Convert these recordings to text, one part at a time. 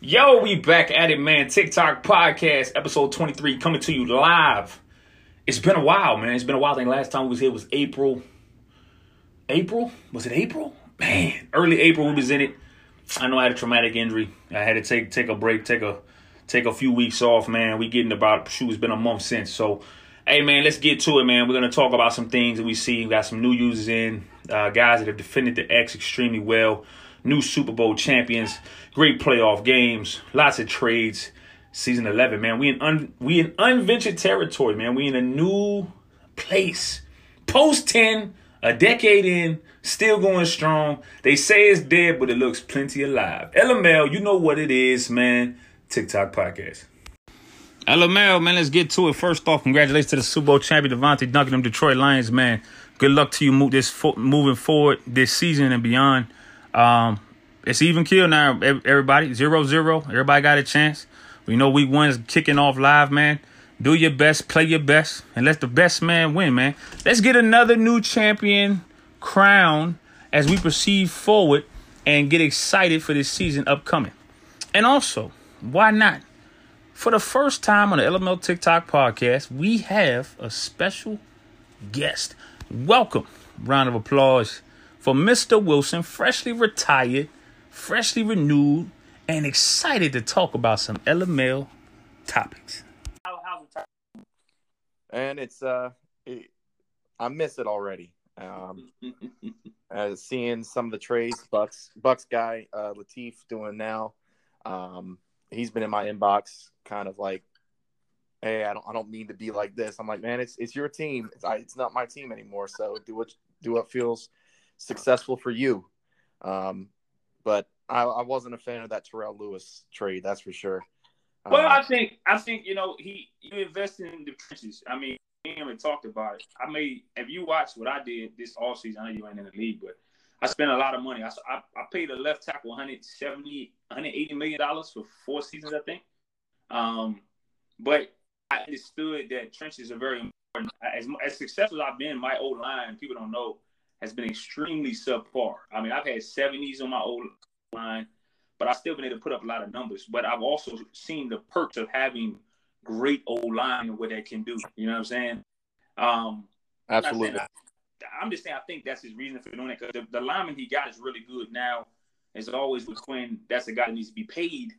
Yo, we back at it, man. TikTok podcast, episode 23, coming to you live. It's been a while, man. It's been a while. I think last time we was here was April. April? Was it April? Man, early April we was in it. I know I had a traumatic injury. I had to take take a break, take a take a few weeks off, man. We getting about shoot, it's been a month since. So hey man, let's get to it, man. We're gonna talk about some things that we see. We got some new users in, uh, guys that have defended the X extremely well new Super Bowl champions, great playoff games, lots of trades. Season 11, man. We in un, we in unventured territory, man. We in a new place. Post 10, a decade in, still going strong. They say it's dead, but it looks plenty alive. LML, you know what it is, man. TikTok podcast. LML, man, let's get to it. First off, congratulations to the Super Bowl champion Devontae Duncan, them Detroit Lions, man. Good luck to you move this fo- moving forward this season and beyond. Um, it's even kill now, everybody. Zero zero. Everybody got a chance. We know week one is kicking off live, man. Do your best, play your best, and let the best man win, man. Let's get another new champion crown as we proceed forward and get excited for this season upcoming. And also, why not? For the first time on the LML TikTok podcast, we have a special guest. Welcome. Round of applause for Mr. Wilson, freshly retired, freshly renewed, and excited to talk about some LML topics. And it's uh, it, I miss it already. Um, uh, seeing some of the trades, Bucks Bucks guy uh, Latif doing now. Um, he's been in my inbox, kind of like, "Hey, I don't, I don't mean to be like this." I'm like, "Man, it's it's your team. It's, I, it's not my team anymore. So do what do what feels successful for you. Um, but I, I, wasn't a fan of that Terrell Lewis trade, that's for sure. Well, uh, I think I think you know he you invest in the trenches. I mean, me and him talked about it. I mean, if you watch what I did this all season, I know you ain't in the league, but I spent a lot of money. I I, I paid a left tackle 170 180 million dollars for four seasons, I think. Um, but I understood that trenches are very important. As as successful as I've been, my old line, people don't know has been extremely subpar. I mean, I've had 70s on my old line, but I've still been able to put up a lot of numbers. But I've also seen the perks of having great old line and what that can do. You know what I'm saying? Um, Absolutely. I'm, I'm just saying I think that's his reason for doing it because the, the lineman he got is really good now. As always with Quinn, that's a guy that needs to be paid.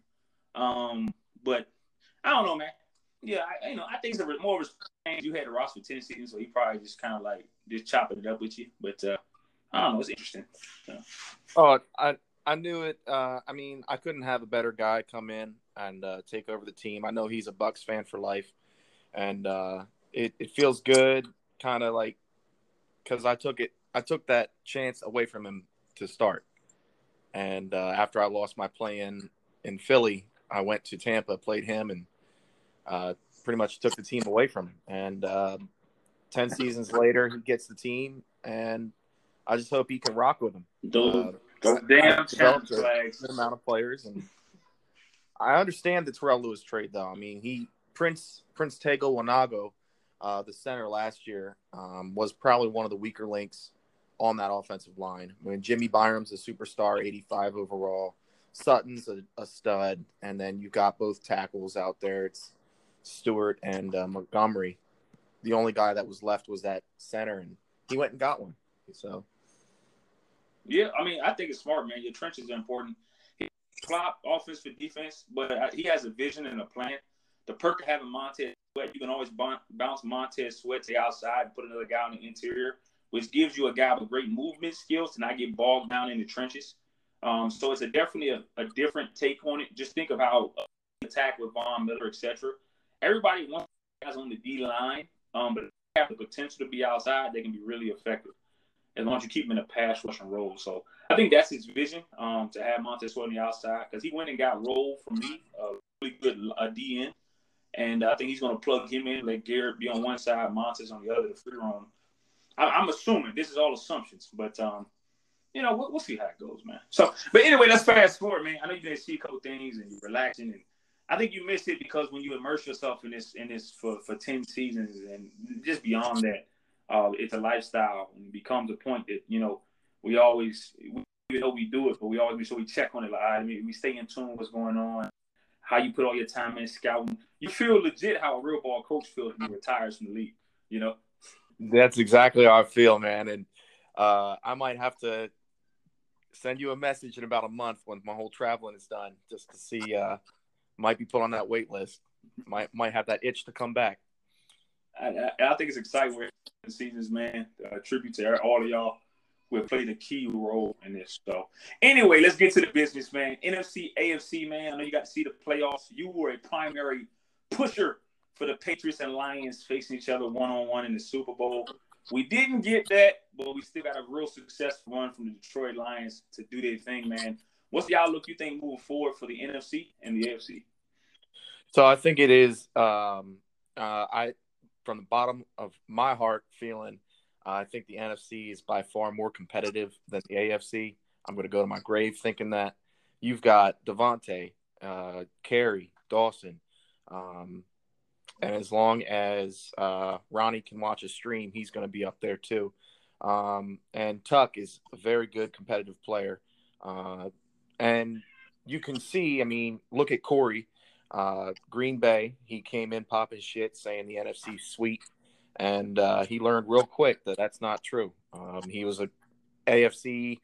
Um, but I don't know, man. Yeah, I, you know, I think it's a more of a you had a roster for ten seasons, so he probably just kind of like just chopping it up with you. But uh, I don't know, it's interesting. So. Oh, I I knew it. Uh, I mean, I couldn't have a better guy come in and uh, take over the team. I know he's a Bucks fan for life, and uh, it it feels good, kind of like because I took it, I took that chance away from him to start. And uh, after I lost my play in in Philly, I went to Tampa, played him, and uh, pretty much took the team away from him. And um, 10 seasons later, he gets the team, and I just hope he can rock with them. Those, uh, damn challenge flags. Amount of players, and I understand the Terrell Lewis trade, though. I mean, he Prince Prince Tega Wanogho, uh, the center last year, um, was probably one of the weaker links on that offensive line. When I mean, Jimmy Byram's a superstar, 85 overall. Sutton's a, a, stud, and then you've got both tackles out there. It's Stewart and uh, Montgomery. The only guy that was left was that center, and he went and got one. So, yeah, I mean, I think it's smart, man. Your trenches are important. He flop offense for defense, but uh, he has a vision and a plan. The perk of having Montez Sweat, you can always bounce Montez Sweat to the outside and put another guy on the interior, which gives you a guy with great movement skills to not get bogged down in the trenches. Um, so it's a definitely a, a, different take on it. Just think of how uh, attack with Von Miller, etc everybody wants guys on the D line, um, but have the potential to be outside. They can be really effective as long as you keep them in a pass rushing role. So I think that's his vision um, to have Montez on the outside because he went and got rolled from me, a really good uh, DN. And I think he's going to plug him in, let Garrett be on one side, Montez on the other, the free roam. I, am assuming this is all assumptions, but um, you know we'll, we'll, see how it goes, man. So, but anyway, let's fast forward, man. I know you did see code things and you're relaxing and I think you missed it because when you immerse yourself in this in this for, for ten seasons and just beyond that, uh, it's a lifestyle and it becomes a point that you know we always we know we do it, but we always make sure we check on it. Like, I mean, we stay in tune with what's going on, how you put all your time in scouting. You feel legit how a real ball coach feels when he retires from the league. You know. That's exactly how I feel, man. And uh, I might have to send you a message in about a month when my whole traveling is done, just to see. Uh, might be put on that wait list. Might might have that itch to come back. I, I, think it's exciting where the seasons, man. Uh, tribute to all of y'all who have played a key role in this. So, anyway, let's get to the business, man. NFC, AFC, man. I know you got to see the playoffs. You were a primary pusher for the Patriots and Lions facing each other one on one in the Super Bowl. We didn't get that, but we still got a real successful run from the Detroit Lions to do their thing, man. What's the outlook you think moving forward for the NFC and the AFC? So I think it is. Um, uh, I from the bottom of my heart feeling, uh, I think the NFC is by far more competitive than the AFC. I'm going to go to my grave thinking that you've got Davante, uh, Kerry, Dawson, um, and as long as uh, Ronnie can watch a stream, he's going to be up there too. Um, and Tuck is a very good competitive player. Uh, and you can see, I mean, look at Corey, uh, Green Bay. He came in popping shit, saying the NFC sweet, and uh, he learned real quick that that's not true. Um, he was a AFC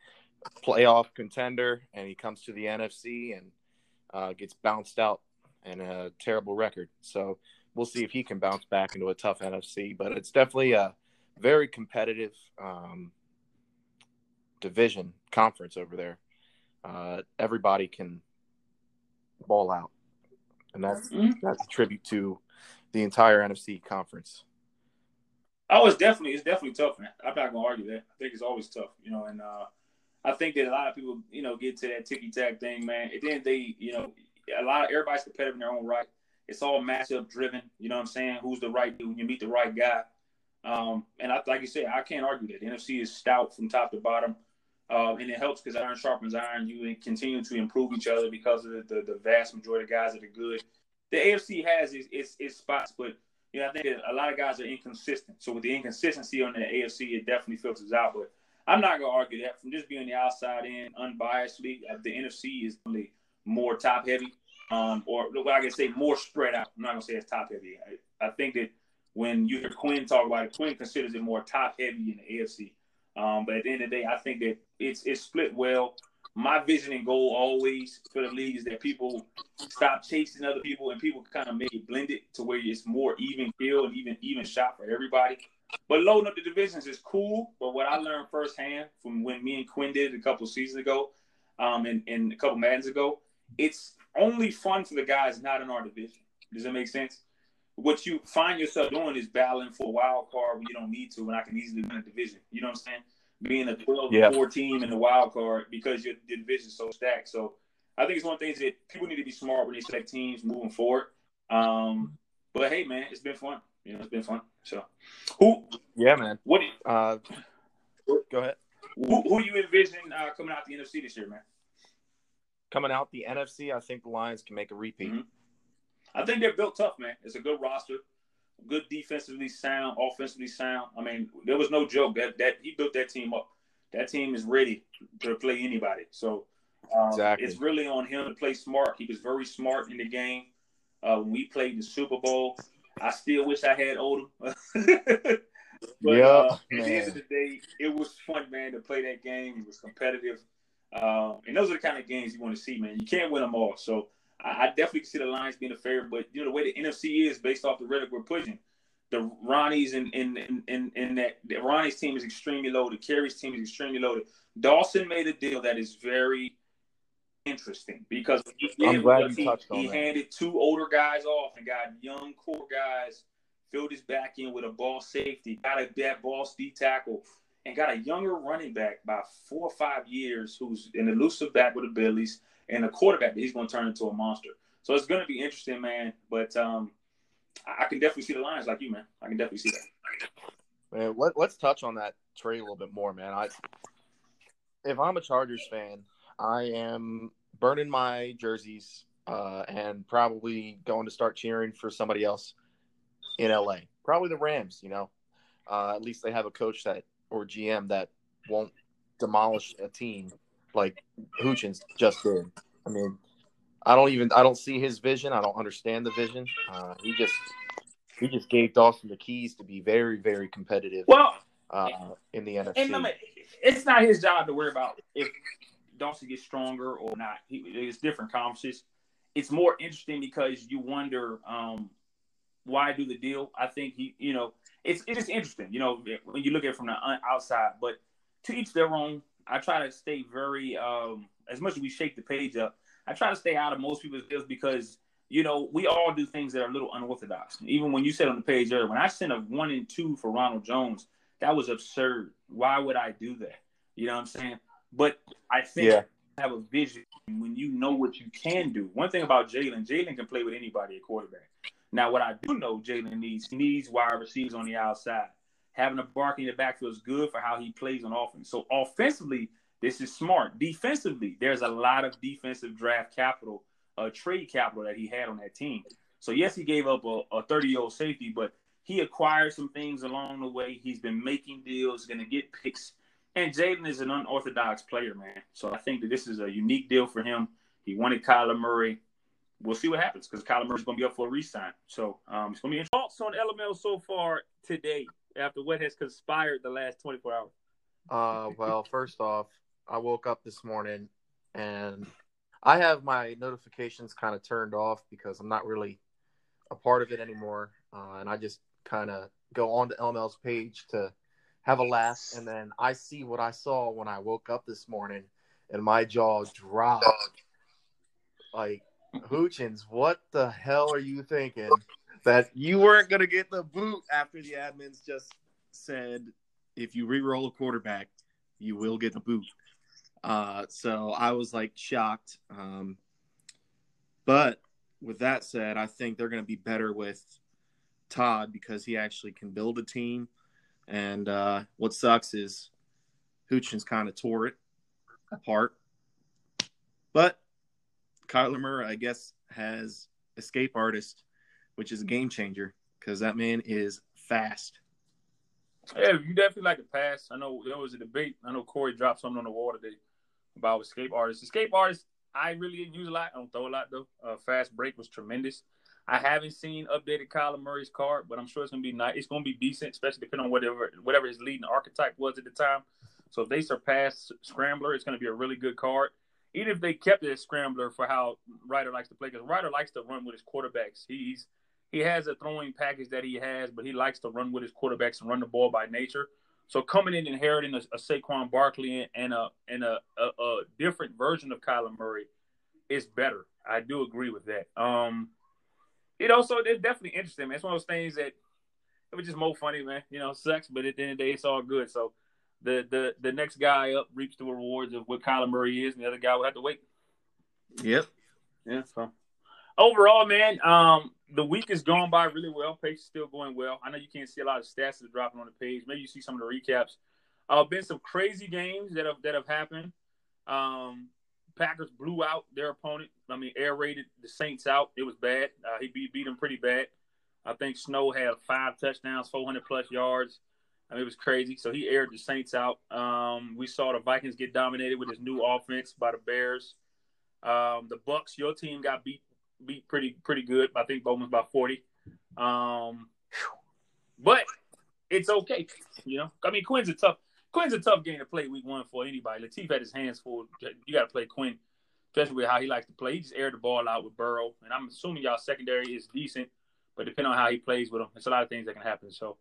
playoff contender, and he comes to the NFC and uh, gets bounced out and a terrible record. So we'll see if he can bounce back into a tough NFC. But it's definitely a very competitive um, division conference over there. Uh, everybody can ball out, and that's mm-hmm. that's a tribute to the entire NFC conference. Oh, it's definitely it's definitely tough, man. I'm not gonna argue that. I think it's always tough, you know, and uh, I think that a lot of people, you know, get to that ticky tack thing, man. And then they, you know, a lot of everybody's competitive in their own right. It's all matchup driven. You know what I'm saying? Who's the right dude? You meet the right guy. Um, and I, like you said, I can't argue that. The NFC is stout from top to bottom. Uh, and it helps because iron sharpens iron. You continue to improve each other because of the, the, the, vast majority of guys that are good. The AFC has its, its, its spots, but you know I think a lot of guys are inconsistent. So with the inconsistency on the AFC, it definitely filters out. But I'm not gonna argue that from just being the outside in, unbiasedly. Uh, the NFC is only more top heavy, um, or what I can say more spread out. I'm not gonna say it's top heavy. I, I think that when you hear Quinn talk about it, Quinn considers it more top heavy in the AFC. Um, but at the end of the day, I think that it's it's split well. My vision and goal always for the league is that people stop chasing other people and people kind of make it blended to where it's more even field and even even shot for everybody. But loading up the divisions is cool. But what I learned firsthand from when me and Quinn did a couple seasons ago, um, and, and a couple Maddens ago, it's only fun for the guys not in our division. Does that make sense? What you find yourself doing is battling for a wild card when you don't need to, when I can easily win a division. You know what I'm saying? Being a 12 yeah. 4 team in the wild card because your, your division is so stacked. So I think it's one of the things that people need to be smart when they select teams moving forward. Um, but hey, man, it's been fun. You know, it's been fun. So, who? Yeah, man. What? Uh, go ahead. Who, who you envision uh, coming out the NFC this year, man? Coming out the NFC, I think the Lions can make a repeat. Mm-hmm. I think they're built tough, man. It's a good roster, good defensively sound, offensively sound. I mean, there was no joke that that he built that team up. That team is ready to play anybody. So um, exactly. it's really on him to play smart. He was very smart in the game. Uh, when we played the Super Bowl, I still wish I had Odom. but yeah, uh, at the end of the day, it was fun, man, to play that game. It was competitive. Um, and those are the kind of games you want to see, man. You can't win them all. So I, I definitely see the Lions being a favorite, but you know the way the NFC is based off the rhetoric we're pushing. The Ronnie's and in, in, in, in, that the Ronnie's team is extremely loaded. Kerry's team is extremely loaded. Dawson made a deal that is very interesting because he, you he, he handed two older guys off and got young core guys, filled his back in with a ball safety, got a that ball D tackle, and got a younger running back by four or five years who's an elusive back with abilities and a quarterback that he's going to turn into a monster. So it's going to be interesting, man. But um, I can definitely see the Lions like you, man. I can definitely see that. Man, let, us touch on that trade a little bit more, man. I, if I'm a Chargers fan, I am burning my jerseys uh, and probably going to start cheering for somebody else in LA. Probably the Rams. You know, uh, at least they have a coach that or GM that won't demolish a team like Hoochins just did. I mean, I don't even I don't see his vision. I don't understand the vision. Uh, he just he just gave Dawson the keys to be very very competitive. Well, uh, in the NFC. It's not his job to worry about if Dawson gets stronger or not. He, it's different conferences. It's more interesting because you wonder um, why do the deal. I think he, you know, it's it's just interesting, you know, when you look at it from the outside. But to each their own. I try to stay very um, as much as we shake the page up. I try to stay out of most people's deals because you know we all do things that are a little unorthodox. Even when you said on the page earlier, when I sent a one and two for Ronald Jones, that was absurd. Why would I do that? You know what I'm saying? But I think yeah. have a vision when you know what you can do. One thing about Jalen, Jalen can play with anybody at quarterback. Now, what I do know Jalen needs, he needs wide receivers on the outside. Having a Barkley in the backfield is good for how he plays on offense. So offensively, this is smart. Defensively, there's a lot of defensive draft capital, uh, trade capital that he had on that team. So yes, he gave up a 30 year old safety, but he acquired some things along the way. He's been making deals, going to get picks. And Jalen is an unorthodox player, man. So I think that this is a unique deal for him. He wanted Kyler Murray. We'll see what happens because Kyler Murray's going to be up for a resign. So um, it's going to be. Thoughts on LML so far today after what has conspired the last 24 hours? Uh, well, first off, I woke up this morning and I have my notifications kind of turned off because I'm not really a part of it anymore. Uh, and I just kind of go on to LML's page to have a laugh. And then I see what I saw when I woke up this morning and my jaw dropped. Like, Hoochins, what the hell are you thinking? That you weren't going to get the boot after the admins just said, if you re-roll a quarterback, you will get the boot. Uh, so I was like shocked. Um, but with that said, I think they're going to be better with Todd because he actually can build a team. And uh, what sucks is Hoochins kind of tore it apart. But Kyler Murray, I guess, has escape artist, which is a game changer because that man is fast. Yeah, you definitely like to pass. I know there was a debate. I know Corey dropped something on the wall today about escape artists. Escape artists, I really didn't use a lot. I don't throw a lot though. Uh, fast break was tremendous. I haven't seen updated Kyler Murray's card, but I'm sure it's gonna be nice. It's gonna be decent, especially depending on whatever whatever his leading archetype was at the time. So if they surpass Scrambler, it's gonna be a really good card. Even if they kept it as Scrambler for how Ryder likes to play, because Ryder likes to run with his quarterbacks. He's he has a throwing package that he has, but he likes to run with his quarterbacks and run the ball by nature. So coming in inheriting a, a Saquon Barkley and a and a, a, a different version of Kyler Murray is better. I do agree with that. Um, you know, so it's definitely interesting, man. It's one of those things that it was just more funny, man. You know, sucks, but at the end of the day, it's all good. So the the the next guy up reaps the rewards of what Kyler Murray is, and the other guy will have to wait. Yep. Yeah. So overall, man, um, the week is going by really well. Pace is still going well. I know you can't see a lot of stats that are dropping on the page. Maybe you see some of the recaps. Uh, been some crazy games that have that have happened. Um, Packers blew out their opponent. I mean, air raided the Saints out. It was bad. Uh, he beat beat them pretty bad. I think Snow had five touchdowns, 400 plus yards. I mean, it was crazy. So he aired the Saints out. Um, we saw the Vikings get dominated with his new offense by the Bears. Um, the Bucks, your team got beat beat pretty pretty good. I think Bowman's about 40. Um, but it's okay. You know, I mean, Quinn's a tough Quinn's a tough game to play week one for anybody. Latif had his hands full. You got to play Quinn, especially with how he likes to play. He just aired the ball out with Burrow, and I'm assuming y'all secondary is decent, but depending on how he plays with him, it's a lot of things that can happen. So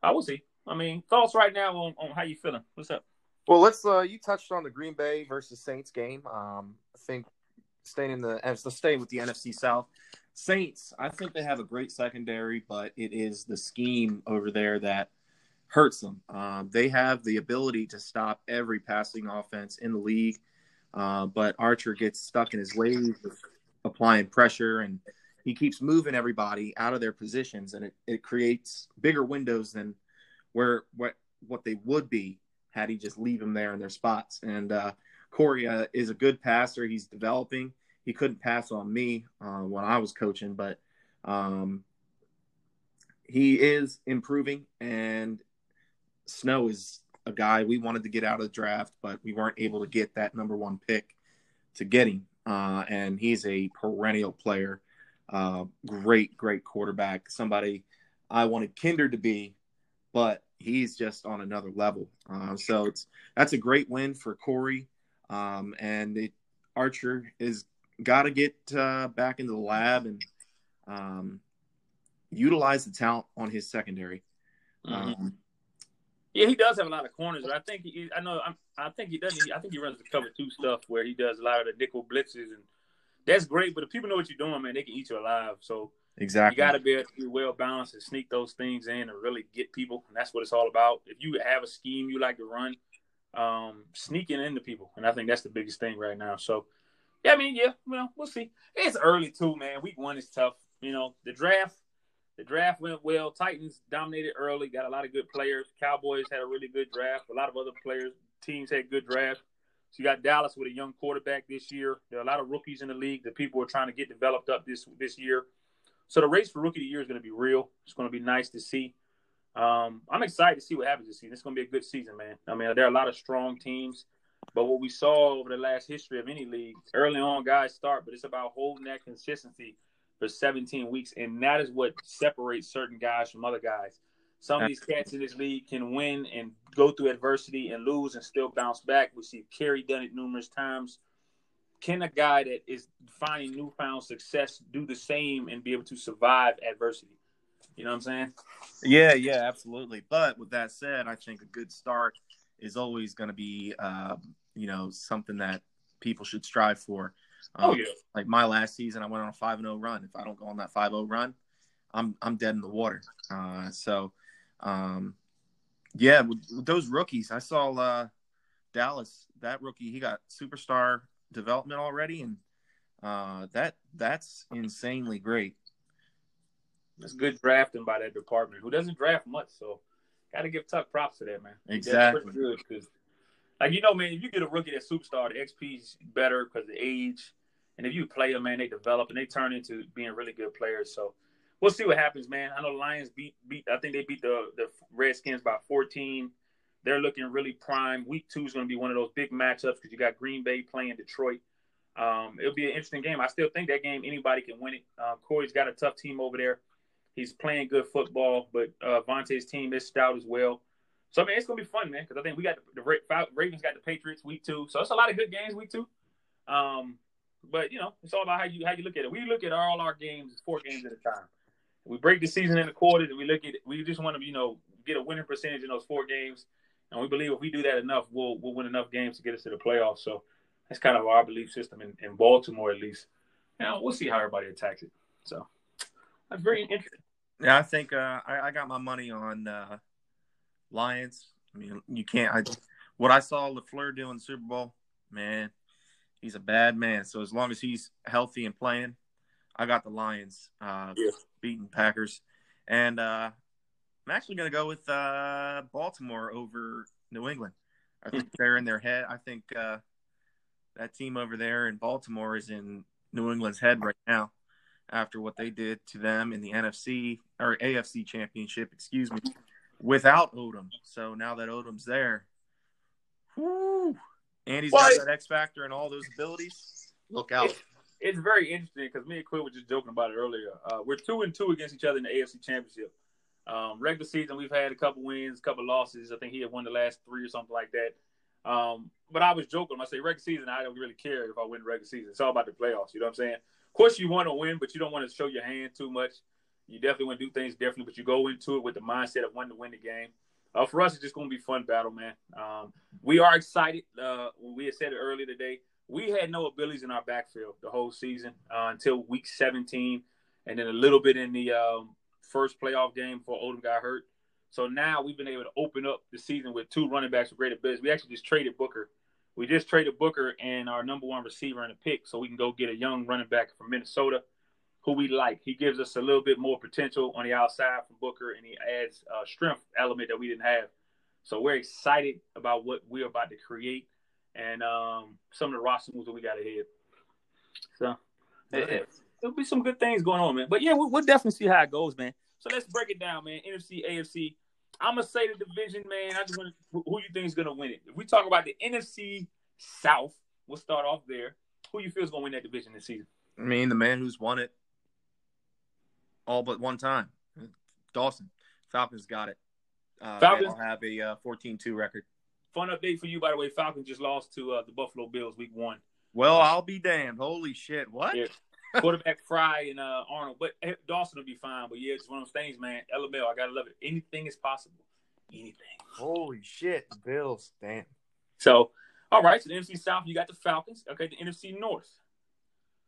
I will see. I mean, thoughts right now on, on how you feeling? What's up? Well, let's. Uh, you touched on the Green Bay versus Saints game. Um, I think staying in the as so staying with the NFC South. Saints, I think they have a great secondary, but it is the scheme over there that hurts them. Um, they have the ability to stop every passing offense in the league, uh, but Archer gets stuck in his ways of applying pressure and he keeps moving everybody out of their positions, and it, it creates bigger windows than where what what they would be had he just leave them there in their spots. And uh, Corey uh, is a good passer. He's developing. He couldn't pass on me uh, when I was coaching, but um, he is improving. And Snow is a guy we wanted to get out of the draft, but we weren't able to get that number one pick to get him. Uh, and he's a perennial player, uh, great, great quarterback. Somebody I wanted Kinder to be, but he's just on another level. Uh, so it's that's a great win for Corey, um, and it, Archer is got to get uh, back into the lab and um, utilize the talent on his secondary. Mm-hmm. Um, yeah, he does have a lot of corners, but I think he, I know I'm, i think he doesn't. I think he runs the cover two stuff where he does a lot of the nickel blitzes, and that's great. But if people know what you're doing, man, they can eat you alive. So exactly, you got to be, be well balanced and sneak those things in and really get people. And that's what it's all about. If you have a scheme you like to run, um, sneaking into people, and I think that's the biggest thing right now. So yeah, I mean, yeah, well, we'll see. It's early too, man. Week one is tough. You know, the draft the draft went well. Titans dominated early, got a lot of good players. Cowboys had a really good draft. A lot of other players, teams had good drafts. So you got Dallas with a young quarterback this year. There are a lot of rookies in the league that people are trying to get developed up this this year. So the race for rookie of the year is going to be real. It's going to be nice to see. Um, I'm excited to see what happens this season. It's going to be a good season, man. I mean, there are a lot of strong teams, but what we saw over the last history of any league, early on, guys start, but it's about holding that consistency for 17 weeks, and that is what separates certain guys from other guys. Some of these cats in this league can win and go through adversity and lose and still bounce back. We see Kerry done it numerous times. Can a guy that is finding newfound success do the same and be able to survive adversity? You know what I'm saying? Yeah, yeah, absolutely. But with that said, I think a good start is always going to be, uh, you know, something that people should strive for. Oh um, yeah. Like my last season, I went on a five and zero oh run. If I don't go on that five zero oh run, I'm I'm dead in the water. Uh, so, um, yeah, with, with, those rookies, I saw uh, Dallas. That rookie, he got superstar development already, and uh, that that's insanely great. It's good drafting by that department. Who doesn't draft much, so got to give Tuck props to that man. Exactly. That's good because like you know, man, if you get a rookie that's superstar, the XP's better because the age, and if you play them, man, they develop and they turn into being really good players. So we'll see what happens, man. I know the Lions beat beat. I think they beat the the Redskins by 14. They're looking really prime. Week two is going to be one of those big matchups because you got Green Bay playing Detroit. Um, it'll be an interesting game. I still think that game anybody can win it. Uh, Corey's got a tough team over there. He's playing good football, but uh, Vontae's team is stout as well. So I mean, it's gonna be fun, man, because I think we got the, the, Ravens got the Patriots week two, so it's a lot of good games week two. Um, but you know, it's all about how you how you look at it. We look at all our games four games at a time. We break the season into quarters, and we look at. We just want to, you know, get a winning percentage in those four games, and we believe if we do that enough, we'll we'll win enough games to get us to the playoffs. So that's kind of our belief system in, in Baltimore, at least. Now we'll see how everybody attacks it. So that's very interesting. Yeah, I think uh, I, I got my money on uh, Lions. I mean, you can't. I what I saw Lafleur do in the Super Bowl, man, he's a bad man. So as long as he's healthy and playing, I got the Lions uh, yeah. beating Packers, and uh, I'm actually going to go with uh, Baltimore over New England. I think they're in their head. I think uh, that team over there in Baltimore is in New England's head right now after what they did to them in the NFC or AFC Championship. Excuse me without Odom. So now that Odom's there, whoo, and he's well, got that X factor and all those abilities. Look out. It's, it's very interesting because me and Quinn were just joking about it earlier. Uh, we're two and two against each other in the AFC Championship. Um, regular season, we've had a couple wins, a couple losses. I think he had won the last three or something like that. Um, but I was joking. I say regular season, I don't really care if I win regular season. It's all about the playoffs. You know what I'm saying? Course, you want to win, but you don't want to show your hand too much. You definitely want to do things differently, but you go into it with the mindset of wanting to win the game. Uh, for us, it's just going to be fun battle, man. Um, we are excited. Uh, we had said it earlier today. We had no abilities in our backfield the whole season uh, until week 17, and then a little bit in the um, first playoff game before Odom got hurt. So now we've been able to open up the season with two running backs with great abilities. We actually just traded Booker. We just traded Booker and our number one receiver in a pick, so we can go get a young running back from Minnesota who we like. He gives us a little bit more potential on the outside from Booker, and he adds a strength element that we didn't have. So we're excited about what we're about to create and um, some of the roster moves that we got ahead. So it, will be some good things going on, man. But yeah, we'll, we'll, definitely see how it goes, man. So let's break it down, man. NFC, AFC. I'm gonna say the division, man. I just want who you think is gonna win it. If we talk about the NFC South, we'll start off there. Who you feel is gonna win that division this season? I mean, the man who's won it all but one time, Dawson. Falcons got it. Uh, Falcons have a uh, 14-2 record. Fun update for you, by the way. Falcons just lost to uh, the Buffalo Bills week one. Well, I'll be damned. Holy shit! What? Yeah. Quarterback Fry and uh, Arnold, but Dawson will be fine. But yeah, it's one of those things, man. LML, I gotta love it. Anything is possible. Anything. Holy shit, the Bills, damn. So, all right. So the NFC South, you got the Falcons. Okay, the NFC North.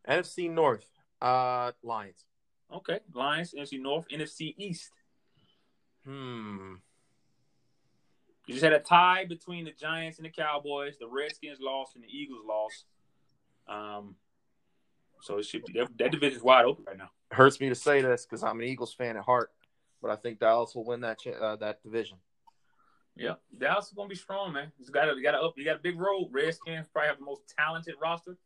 NFC North, uh, Lions. Okay, Lions, NFC North, NFC East. Hmm. You just had a tie between the Giants and the Cowboys. The Redskins lost and the Eagles lost. Um, so it should be that, that division's wide open right now. Hurts me to say this because I'm an Eagles fan at heart, but I think Dallas will win that uh, that division. Yeah, Dallas is gonna be strong, man. You got a, got up, you got a big road. Redskins probably have the most talented roster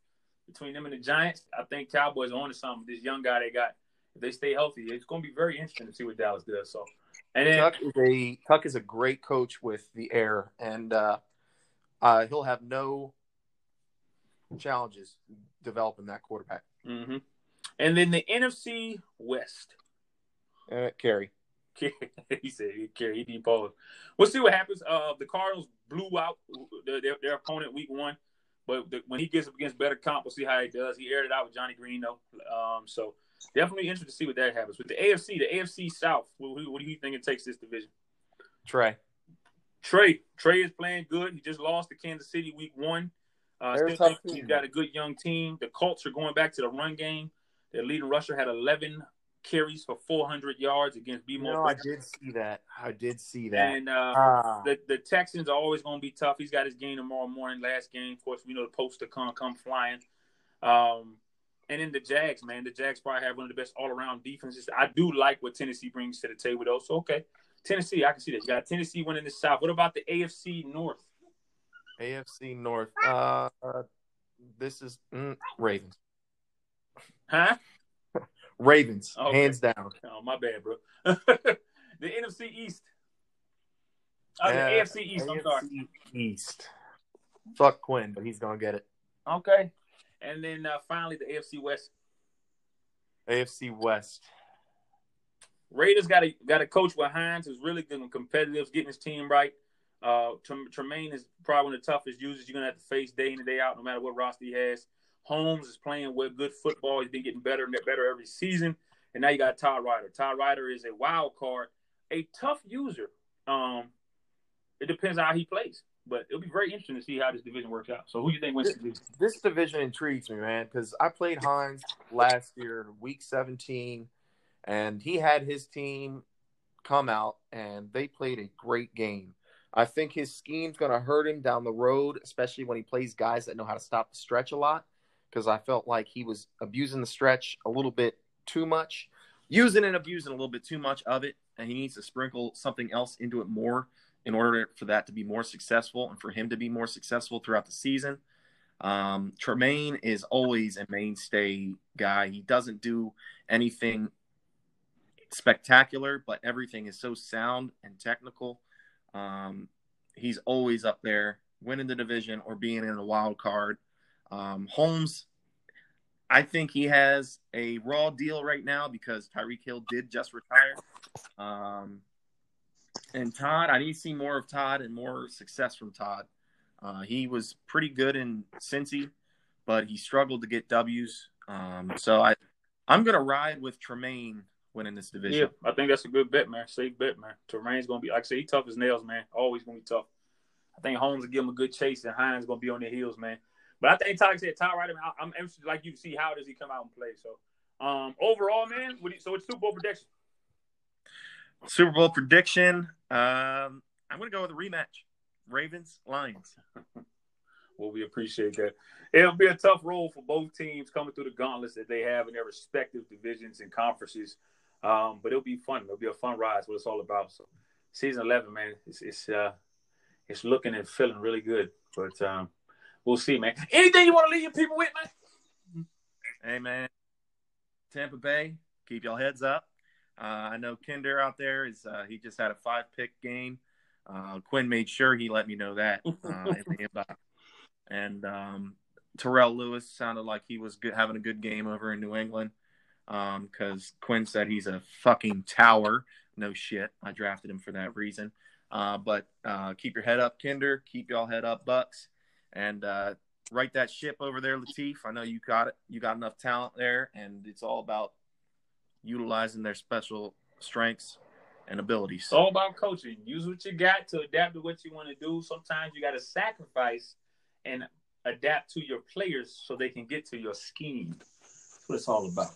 between them and the Giants. I think Cowboys are on to something. This young guy they got, if they stay healthy, it's gonna be very interesting to see what Dallas does. So, and then, Tuck is a Tuck is a great coach with the air, and uh, uh, he'll have no challenges developing that quarterback. Mm-hmm. And then the NFC West. Uh, Kerry. he said Kerry. He deposed. We'll see what happens. Uh, the Cardinals blew out their, their opponent week one, but the, when he gets up against better comp, we'll see how he does. He aired it out with Johnny Green though, um, so definitely interested to see what that happens. With the AFC, the AFC South, what, what do you think it takes this division? Trey. Trey. Trey is playing good. He just lost to Kansas City week one. Uh, he's got a good young team. The Colts are going back to the run game. Their leading rusher had 11 carries for 400 yards against BMO. No, I did see that. I did see that. And uh, ah. the the Texans are always going to be tough. He's got his game tomorrow morning. Last game, of course, we know the poster come come flying. Um, and then the Jags, man, the Jags probably have one of the best all around defenses. I do like what Tennessee brings to the table, though. So okay, Tennessee, I can see that. You got Tennessee winning the South. What about the AFC North? AFC North. Uh, this is mm, Ravens. Huh? Ravens, okay. hands down. Oh, my bad, bro. the NFC East. Oh, uh, the AFC East. AFC I'm sorry. East. Fuck Quinn, but he's gonna get it. Okay. And then uh, finally, the AFC West. AFC West. Raiders got a got a coach with Hines who's really good and competitive, getting his team right. Uh, Tremaine is probably one of the toughest users you're gonna have to face day in and day out, no matter what roster he has. Holmes is playing with good football. He's been getting better and better every season. And now you got Todd Ryder. Todd Ryder is a wild card, a tough user. Um, it depends on how he plays, but it'll be very interesting to see how this division works out. So, who do you think wins this, division? This division intrigues me, man, because I played Hines last year, week 17, and he had his team come out and they played a great game. I think his scheme's going to hurt him down the road, especially when he plays guys that know how to stop the stretch a lot. Because I felt like he was abusing the stretch a little bit too much, using and abusing a little bit too much of it, and he needs to sprinkle something else into it more in order for that to be more successful and for him to be more successful throughout the season. Um, Tremaine is always a mainstay guy. He doesn't do anything spectacular, but everything is so sound and technical um, he's always up there, winning the division or being in a wild card. Um, Holmes, I think he has a raw deal right now because Tyreek Hill did just retire. Um, and Todd, I need to see more of Todd and more success from Todd. Uh, he was pretty good in Cincy, but he struggled to get W's. Um, so I, I'm going to ride with Tremaine winning this division. Yeah, I think that's a good bet, man. Safe bet, man. Tremaine's gonna be like I say, he tough as nails, man. Always gonna be tough. I think Holmes will give him a good chase, and Hines gonna be on their heels, man. But I think Todd said Todd Ryder. I'm interested, like you, to see how does he come out and play. So, um, overall, man. You, so it's Super Bowl prediction. Super Bowl prediction. Um, I'm gonna go with a rematch. Ravens Lions. well, we appreciate that. It'll be a tough role for both teams coming through the gauntlets that they have in their respective divisions and conferences. Um, but it'll be fun. It'll be a fun ride. That's what it's all about. So, season eleven, man, it's it's uh, it's looking and feeling really good. But um, we'll see, man. Anything you want to leave your people with, man? Hey, man. Tampa Bay, keep y'all heads up. Uh, I know Kinder out there is uh, he just had a five pick game. Uh, Quinn made sure he let me know that uh, in the inbox. And um, Terrell Lewis sounded like he was good, having a good game over in New England because um, Quinn said he's a fucking tower. No shit. I drafted him for that reason. Uh, but uh, keep your head up, Kinder. Keep y'all head up, Bucks. And uh, write that ship over there, Latif. I know you got it. You got enough talent there, and it's all about utilizing their special strengths and abilities. It's all about coaching. Use what you got to adapt to what you want to do. Sometimes you got to sacrifice and adapt to your players so they can get to your scheme. That's what it's all about.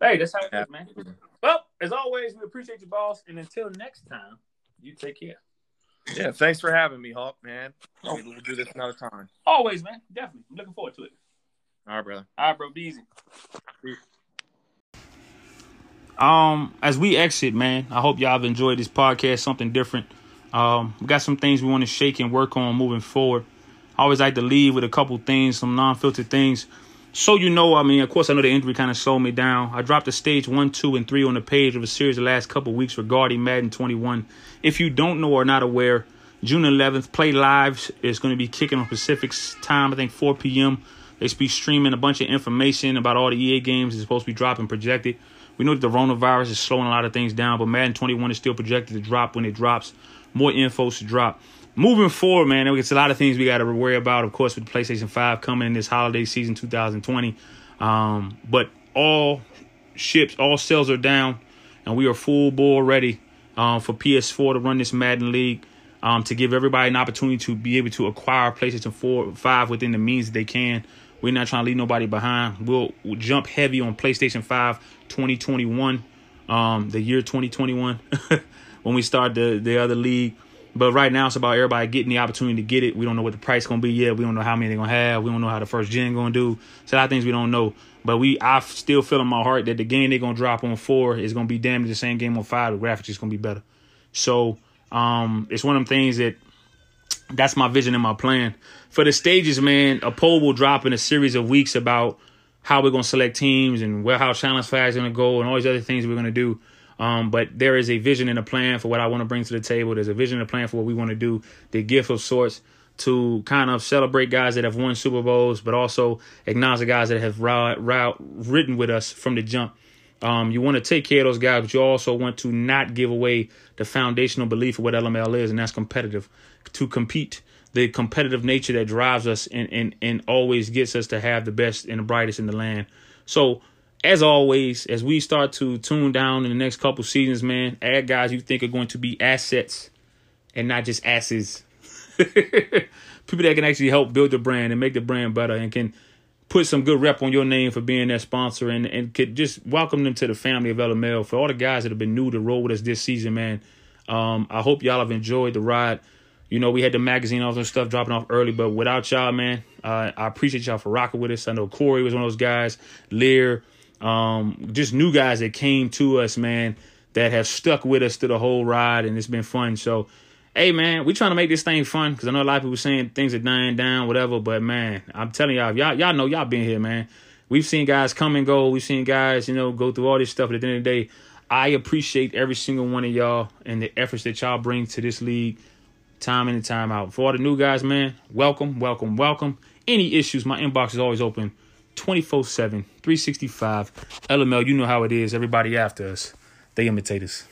Hey, that's how it is, man. Well, as always, we appreciate you, boss. And until next time, you take care. Yeah, thanks for having me, Hawk, man. We'll do this another time. Always, man. Definitely. I'm looking forward to it. All right, brother. All right, bro. Be easy. Um, as we exit, man, I hope y'all have enjoyed this podcast, something different. Um, we got some things we want to shake and work on moving forward. I always like to leave with a couple things, some non-filtered things. So you know, I mean, of course, I know the injury kind of slowed me down. I dropped a stage one, two, and three on the page of a series the last couple weeks regarding Madden 21. If you don't know or not aware, June 11th, Play Live is going to be kicking on Pacific time. I think 4 p.m. They be streaming a bunch of information about all the EA games. It's supposed to be dropping projected. We know that the coronavirus is slowing a lot of things down, but Madden 21 is still projected to drop when it drops. More info to drop. Moving forward, man, it's a lot of things we got to worry about. Of course, with the PlayStation 5 coming in this holiday season 2020. Um, but all ships, all sales are down, and we are full bore ready um, for PS4 to run this Madden League. Um, to give everybody an opportunity to be able to acquire PlayStation 4 5 within the means that they can. We're not trying to leave nobody behind. We'll, we'll jump heavy on PlayStation 5 2021, um, the year 2021, when we start the, the other league. But right now, it's about everybody getting the opportunity to get it. We don't know what the price going to be yet. We don't know how many they're going to have. We don't know how the first gen going to do. So a lot of things we don't know. But we, I still feel in my heart that the game they're going to drop on four is going to be damn near the same game on five. The graphics is going to be better. So um, it's one of them things that that's my vision and my plan. For the stages, man, a poll will drop in a series of weeks about how we're going to select teams and where how challenge flag is going to go and all these other things we're going to do. Um, but there is a vision and a plan for what I want to bring to the table. There's a vision and a plan for what we want to do. The gift of sorts to kind of celebrate guys that have won Super Bowls, but also acknowledge the guys that have route, route, ridden with us from the jump. Um, you want to take care of those guys, but you also want to not give away the foundational belief of what LML is, and that's competitive. To compete, the competitive nature that drives us and, and, and always gets us to have the best and the brightest in the land. So as always, as we start to tune down in the next couple seasons, man, add guys you think are going to be assets and not just asses. People that can actually help build the brand and make the brand better and can put some good rep on your name for being their sponsor and, and could just welcome them to the family of LML. For all the guys that have been new to roll with us this season, man, um, I hope y'all have enjoyed the ride. You know, we had the magazine, all this stuff dropping off early, but without y'all, man, uh, I appreciate y'all for rocking with us. I know Corey was one of those guys, Lear, um, just new guys that came to us, man, that have stuck with us through the whole ride, and it's been fun. So, hey, man, we trying to make this thing fun because I know a lot of people saying things are dying down, whatever. But man, I'm telling y'all, y'all, y'all know y'all been here, man. We've seen guys come and go. We've seen guys, you know, go through all this stuff. But at the end of the day, I appreciate every single one of y'all and the efforts that y'all bring to this league, time in and time out. For all the new guys, man, welcome, welcome, welcome. Any issues, my inbox is always open. 24 7, 365. LML, you know how it is. Everybody after us, they imitate us.